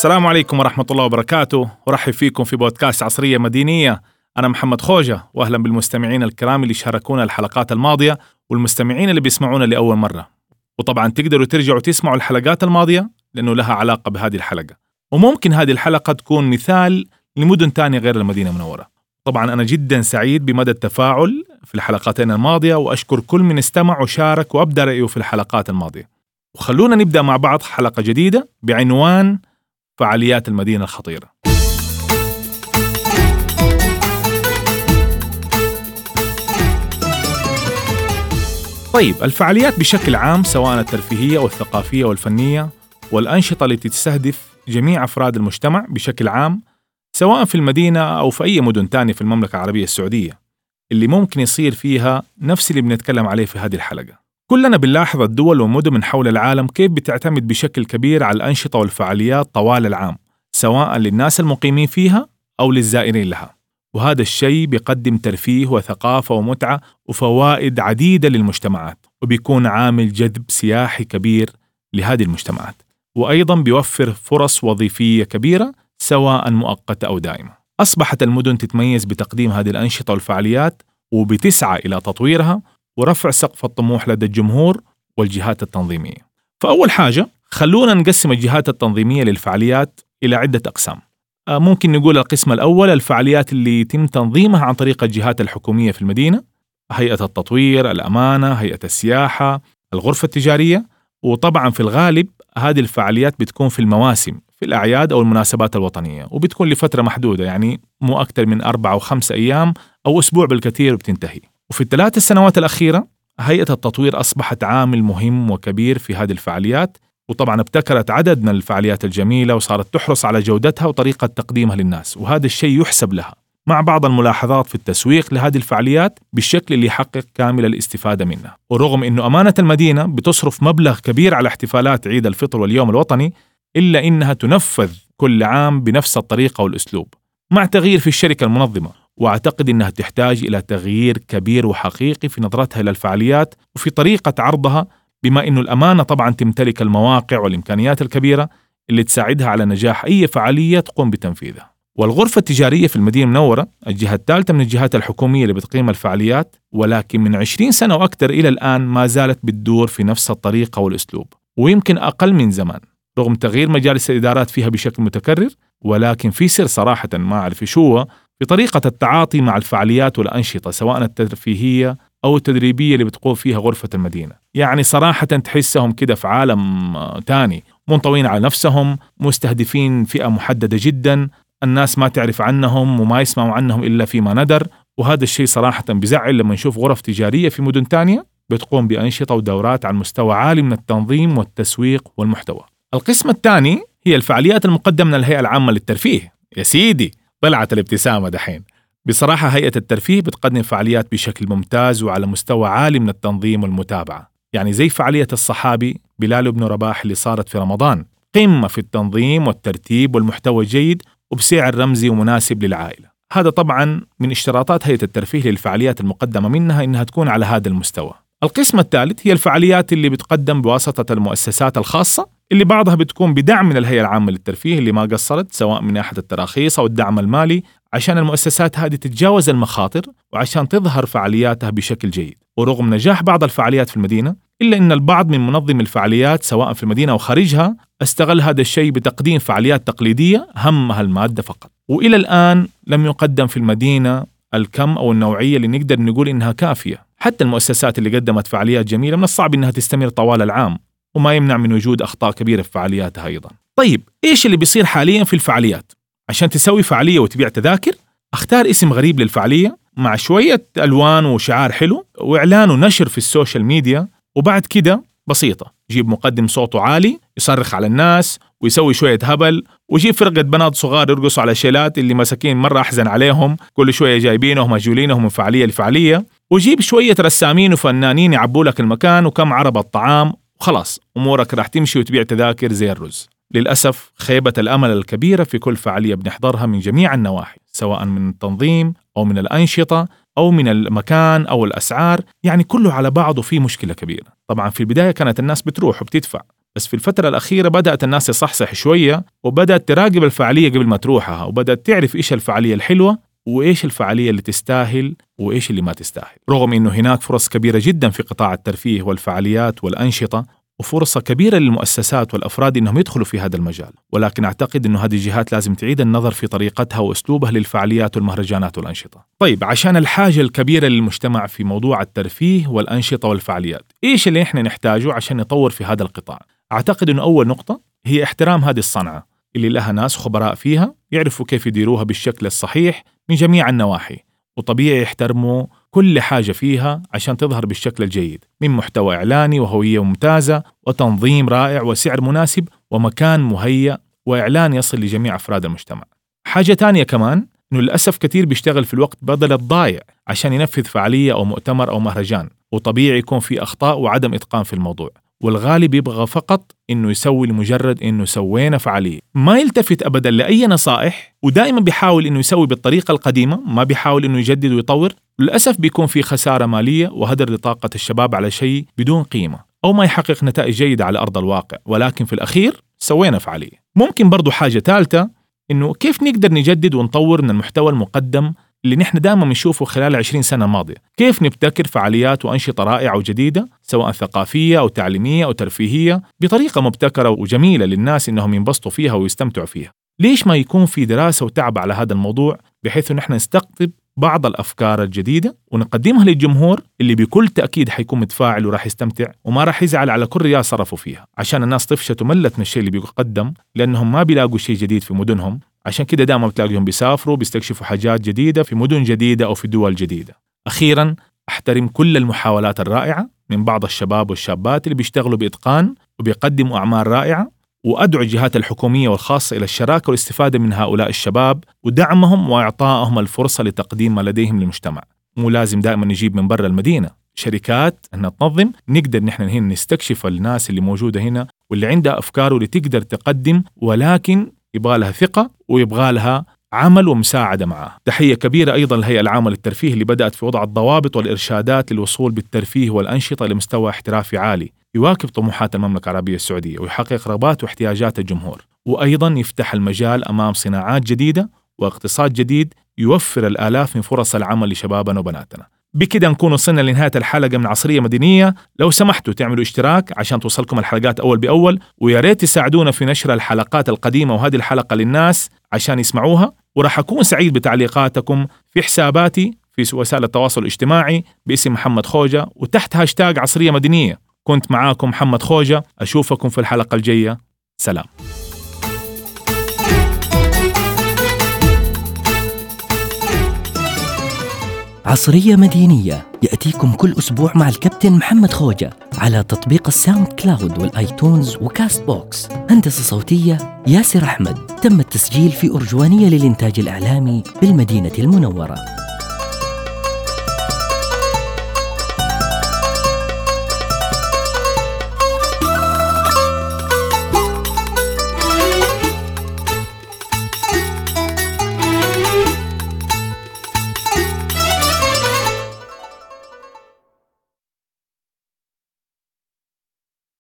السلام عليكم ورحمة الله وبركاته. ورحب فيكم في بودكاست عصرية مدينية. أنا محمد خوجة وأهلا بالمستمعين الكرام اللي شاركونا الحلقات الماضية والمستمعين اللي بيسمعونا لأول مرة. وطبعا تقدروا ترجعوا تسمعوا الحلقات الماضية لأنه لها علاقة بهذه الحلقة. وممكن هذه الحلقة تكون مثال لمدن تانية غير المدينة المنورة. طبعا أنا جدا سعيد بمدى التفاعل في الحلقتين الماضية وأشكر كل من استمع وشارك وأبدأ رأيه في الحلقات الماضية. وخلونا نبدأ مع بعض حلقة جديدة بعنوان فعاليات المدينة الخطيرة. طيب الفعاليات بشكل عام سواء الترفيهية والثقافية والفنية والأنشطة التي تستهدف جميع أفراد المجتمع بشكل عام سواء في المدينة أو في أي مدن تانية في المملكة العربية السعودية اللي ممكن يصير فيها نفس اللي بنتكلم عليه في هذه الحلقة. كلنا بنلاحظ الدول والمدن من حول العالم كيف بتعتمد بشكل كبير على الأنشطة والفعاليات طوال العام سواء للناس المقيمين فيها أو للزائرين لها. وهذا الشيء بيقدم ترفيه وثقافة ومتعة وفوائد عديدة للمجتمعات وبيكون عامل جذب سياحي كبير لهذه المجتمعات. وأيضا بيوفر فرص وظيفية كبيرة سواء مؤقتة أو دائمة. أصبحت المدن تتميز بتقديم هذه الأنشطة والفعاليات وبتسعى إلى تطويرها ورفع سقف الطموح لدى الجمهور والجهات التنظيمية. فأول حاجة خلونا نقسم الجهات التنظيمية للفعاليات إلى عدة أقسام. آه، ممكن نقول القسم الأول الفعاليات اللي يتم تنظيمها عن طريق الجهات الحكومية في المدينة هيئة التطوير، الأمانة، هيئة السياحة، الغرفة التجارية. وطبعا في الغالب هذه الفعاليات بتكون في المواسم في الأعياد أو المناسبات الوطنية. وبتكون لفترة محدودة يعني مو أكثر من أربع أو خمس أيام أو أسبوع بالكثير وبتنتهي وفي الثلاث السنوات الأخيرة هيئة التطوير أصبحت عامل مهم وكبير في هذه الفعاليات وطبعا ابتكرت عدد من الفعاليات الجميلة وصارت تحرص على جودتها وطريقة تقديمها للناس وهذا الشيء يحسب لها. مع بعض الملاحظات في التسويق لهذه الفعاليات بالشكل اللي يحقق كامل الاستفادة منها. ورغم أنه أمانة المدينة بتصرف مبلغ كبير على احتفالات عيد الفطر واليوم الوطني إلا إنها تنفذ كل عام بنفس الطريقة والأسلوب. مع تغيير في الشركة المنظمة واعتقد إنها تحتاج إلى تغيير كبير وحقيقي في نظرتها إلى الفعاليات وفي طريقة عرضها بما إنه الأمانة طبعا تمتلك المواقع والإمكانيات الكبيرة اللي تساعدها على نجاح أي فعالية تقوم بتنفيذها. والغرفة التجارية في المدينة المنورة الجهة الثالثة من الجهات الحكومية اللي بتقيم الفعاليات ولكن من 20 سنة وأكثر إلى الآن ما زالت بتدور في نفس الطريقة والأسلوب ويمكن أقل من زمان رغم تغيير مجالس الإدارات فيها بشكل متكرر ولكن في سر صراحة ما أعرف شو هو في طريقة التعاطي مع الفعاليات والأنشطة سواء الترفيهية أو التدريبية اللي بتقوم فيها غرفة المدينة. يعني صراحة تحسهم كده في عالم تاني منطوين على نفسهم مستهدفين فئة محددة جدا الناس ما تعرف عنهم وما يسمعوا عنهم إلا فيما ندر. وهذا الشيء صراحة بزعل لما نشوف غرف تجارية في مدن تانية بتقوم بأنشطة ودورات على مستوى عالي من التنظيم والتسويق والمحتوى. القسم الثاني هي الفعاليات المقدمة من الهيئة العامة للترفيه. يا سيدي! طلعت الابتسامة دحين. بصراحة هيئة الترفيه بتقدم فعاليات بشكل ممتاز وعلى مستوى عالي من التنظيم والمتابعة. يعني زي فعالية الصحابي بلال بن رباح اللي صارت في رمضان. قمة في التنظيم والترتيب والمحتوى الجيد وبسعر رمزي ومناسب للعائلة. هذا طبعا من اشتراطات هيئة الترفيه للفعاليات المقدمة منها إنها تكون على هذا المستوى. القسم الثالث هي الفعاليات اللي بتقدم بواسطة المؤسسات الخاصة اللي بعضها بتكون بدعم من الهيئة العامة للترفيه اللي ما قصرت سواء من ناحية التراخيص أو الدعم المالي عشان المؤسسات هذه تتجاوز المخاطر وعشان تظهر فعالياتها بشكل جيد. ورغم نجاح بعض الفعاليات في المدينة إلا أن البعض من منظمي الفعاليات سواء في المدينة أو خارجها استغل هذا الشيء بتقديم فعاليات تقليدية همها المادة فقط. وإلى الآن لم يقدم في المدينة الكم أو النوعية اللي نقدر نقول إنها كافية. حتى المؤسسات اللي قدمت فعاليات جميلة من الصعب إنها تستمر طوال العام وما يمنع من وجود أخطاء كبيرة في فعالياتها أيضا طيب إيش اللي بيصير حاليا في الفعاليات؟ عشان تسوي فعالية وتبيع تذاكر أختار اسم غريب للفعالية مع شوية ألوان وشعار حلو وإعلان ونشر في ال social media وبعد كده بسيطة جيب مقدم صوته عالي يصرخ على الناس ويسوي شوية هبل ويجيب فرقة بنات صغار يرقصوا على شيلات اللي مساكين مرة أحزن عليهم كل شوية جايبينهم مجولينهم من فعالية لفعالية وجيب شوية رسامين وفنانين يعبوا لك المكان وكم عربة طعام وخلاص أمورك راح تمشي وتبيع تذاكر زي الرز. للأسف خيبة الأمل الكبيرة في كل فعالية بنحضرها من جميع النواحي سواء من التنظيم أو من الأنشطة أو من المكان أو الأسعار. يعني كله على بعضه فيه مشكلة كبيرة. طبعا في البداية كانت الناس بتروح وبتدفع بس في الفترة الأخيرة بدأت الناس تصحصح شوية وبدأت تراقب الفعالية قبل ما تروحها وبدأت تعرف إيش الفعالية الحلوة وإيش الفعالية اللي تستاهل وإيش اللي ما تستاهل. رغم أنه هناك فرص كبيرة جدا في قطاع الترفيه والفعاليات والأنشطة وفرصة كبيرة للمؤسسات والأفراد أنهم يدخلوا في هذا المجال. ولكن أعتقد أنه هذه الجهات لازم تعيد النظر في طريقتها وأسلوبها للفعاليات والمهرجانات والأنشطة. طيب عشان الحاجة الكبيرة للمجتمع في موضوع الترفيه والأنشطة والفعاليات إيش اللي إحنا نحتاجه عشان نطور في هذا القطاع؟ أعتقد أنه أول نقطة هي احترام هذه الصنعة. اللي لها ناس خبراء فيها يعرفوا كيف يديروها بالشكل الصحيح من جميع النواحي وطبيعي يحترموا كل حاجة فيها عشان تظهر بالشكل الجيد من محتوى إعلاني وهوية ممتازة وتنظيم رائع وسعر مناسب ومكان مهيأ وإعلان يصل لجميع أفراد المجتمع. حاجة تانية كمان إنه للأسف كثير بيشتغل في الوقت بدل الضايع عشان ينفذ فعالية أو مؤتمر أو مهرجان وطبيعي يكون في أخطاء وعدم إتقان في الموضوع. والغالب يبغى فقط إنه يسوي لمجرد إنه سوينا فعالية. ما يلتفت ابدا لأي نصائح ودائما بيحاول إنه يسوي بالطريقة القديمة ما بيحاول إنه يجدد ويطور. للأسف بيكون في خسارة مالية وهدر لطاقة الشباب على شيء بدون قيمة أو ما يحقق نتائج جيدة على أرض الواقع. ولكن في الأخير سوينا فعالية. ممكن برضو حاجة ثالثة إنه كيف نقدر نجدد ونطور من المحتوى المقدم اللي نحن دائما بنشوفه خلال 20 سنة الماضيه، كيف نبتكر فعاليات وأنشطة رائعة وجديدة سواء ثقافية أو تعليمية أو ترفيهية بطريقة مبتكرة وجميلة للناس إنهم ينبسطوا فيها ويستمتعوا فيها. ليش ما يكون في دراسة وتعب على هذا الموضوع بحيث نحن نستقطب بعض الأفكار الجديدة ونقدمها للجمهور اللي بكل تأكيد حيكون متفاعل وراح يستمتع وما راح يزعل على كل ريال صرفوا فيها عشان الناس طفشت وملت من الشيء اللي بيقدم لأنهم ما بيلاقوا شيء جديد في مدنهم عشان كده دائما بتلاقيهم بيسافروا بيستكشفوا حاجات جديدة في مدن جديدة أو في دول جديدة. أخيرا أحترم كل المحاولات الرائعة من بعض الشباب والشابات اللي بيشتغلوا بإتقان وبيقدموا أعمال رائعة وأدعو الجهات الحكومية والخاصة إلى الشراكة والاستفادة من هؤلاء الشباب ودعمهم وإعطائهم الفرصة لتقديم ما لديهم للمجتمع. مو لازم دائما نجيب من برا المدينة. شركات إنها تنظم نقدر نحن هنا نستكشف الناس اللي موجودة هنا واللي عندها أفكار واللي تقدر تقدم ولكن يبغى لها ثقة ويبغى لها عمل ومساعدة معه تحية كبيرة أيضا للهيئة العامة للترفيه اللي بدأت في وضع الضوابط والإرشادات للوصول بالترفيه والأنشطة لمستوى احترافي عالي. يواكب طموحات المملكة العربية السعودية ويحقق رغبات واحتياجات الجمهور. وأيضا يفتح المجال أمام صناعات جديدة واقتصاد جديد يوفر الآلاف من فرص العمل لشبابنا وبناتنا. بكده نكون وصلنا لنهاية الحلقة من عصرية مدنية. لو سمحتوا تعملوا اشتراك عشان توصلكم الحلقات أول بأول ويا ريت تساعدونا في نشر الحلقات القديمة وهذه الحلقة للناس عشان يسمعوها. وراح أكون سعيد بتعليقاتكم في حساباتي في وسائل التواصل الاجتماعي باسم محمد خوجة وتحت هاشتاج عصرية مدنية. كنت معاكم محمد خوجة أشوفكم في الحلقة الجاية. سلام. عصرية مدينية. يأتيكم كل أسبوع مع الكابتن محمد خوجة على تطبيق ال SoundCloud وال iTunes و Castbox. هندسة صوتية ياسر أحمد. تم التسجيل في أرجوانية للإنتاج الإعلامي بالمدينة المنورة.